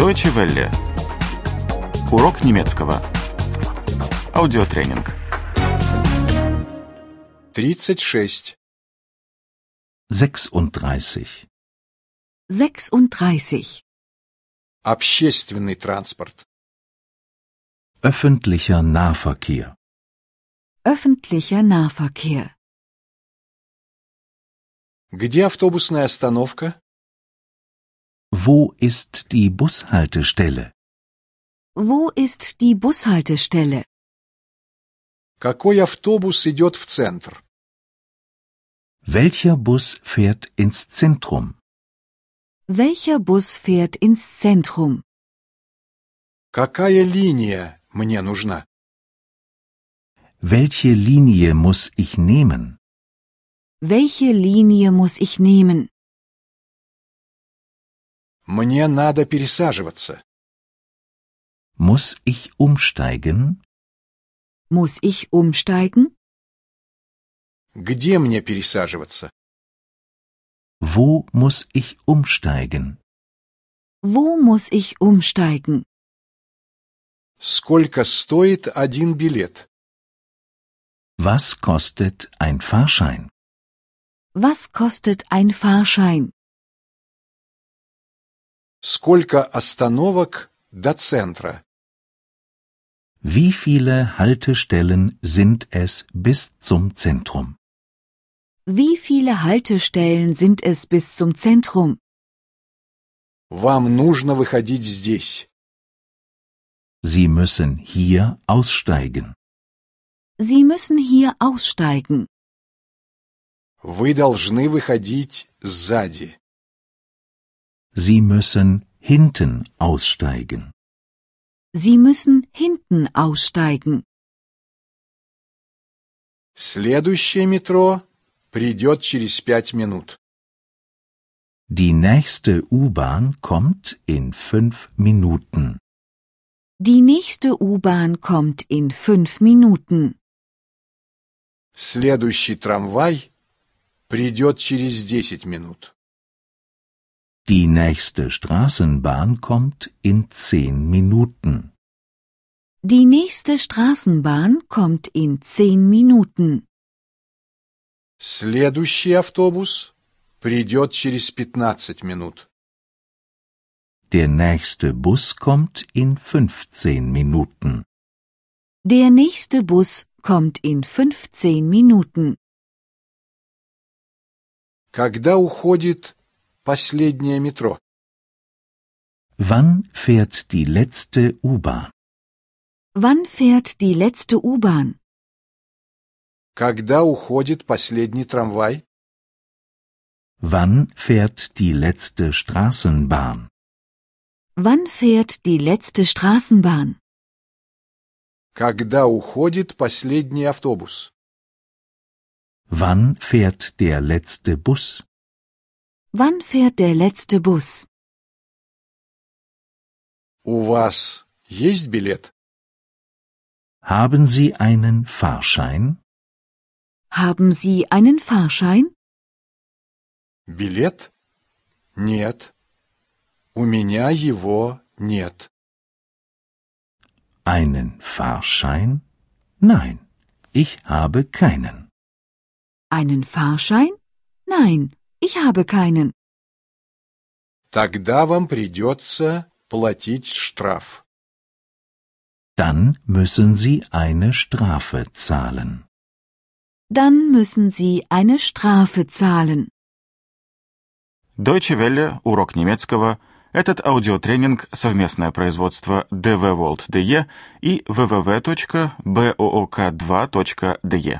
Deutsche Welle. Урок немецкого. Аудиотренинг. 36. 36. 36. Общественный транспорт. Öffentlicher Nahverkehr. Öffentlicher Nahverkehr. Где автобусная остановка? Wo ist die Bushaltestelle? Wo ist die Bushaltestelle? Какой автобус идет в центр? Welcher Bus fährt ins Zentrum? Welcher Bus fährt ins Zentrum? Какая линия мне нужна? Welche Linie muss ich nehmen? Welche Linie muss ich nehmen? Мне надо пересаживаться. Muss ich umsteigen? Muss ich umsteigen? Где мне пересаживаться? Wo muss ich umsteigen? Wo muss ich umsteigen? Сколько стоит один билет? Was kostet ein Fahrschein? Was kostet ein Fahrschein? Сколько остановок до центра? Wie viele Haltestellen sind es bis zum Zentrum? Wie viele Haltestellen sind es bis zum Zentrum? Вам нужно выходить здесь. Sie müssen hier aussteigen. Sie müssen hier aussteigen. Вы должны выходить сзади. Sie müssen hinten aussteigen. Sie müssen hinten aussteigen. Следующее метро придет через пять минут. Die nächste U-Bahn kommt in fünf Minuten. Die nächste U-Bahn kommt in fünf Minuten. Следующий трамвай придет через десять минут. Die nächste Straßenbahn kommt in zehn Minuten. Die nächste Straßenbahn kommt in zehn Minuten. Следующий автобус придет через пятнадцать минут. Der nächste Bus kommt in 15 Minuten. Der nächste Bus kommt in 15 Minuten. Когда уходит последнее метро? Wann fährt die letzte U-Bahn? Wann fährt die letzte U-Bahn? Когда уходит последний трамвай? Wann fährt die letzte Straßenbahn? Wann fährt die letzte Straßenbahn? Когда уходит последний автобус? Wann fährt der letzte Bus? Wann fährt der letzte Bus? У вас есть билет? Haben Sie einen Fahrschein? Haben Sie einen Fahrschein? Билет? Нет. У меня его нет. Einen Fahrschein? Nein, ich habe keinen. Einen Fahrschein? Nein, ich habe keinen. Тогда вам придется платить штраф. Dann müssen Sie eine Strafe zahlen. Dann müssen Sie eine Strafe zahlen. Deutsche Welle. Урок немецкого. Этот аудиотренинг – совместное производство DW World DE и www.book2.de.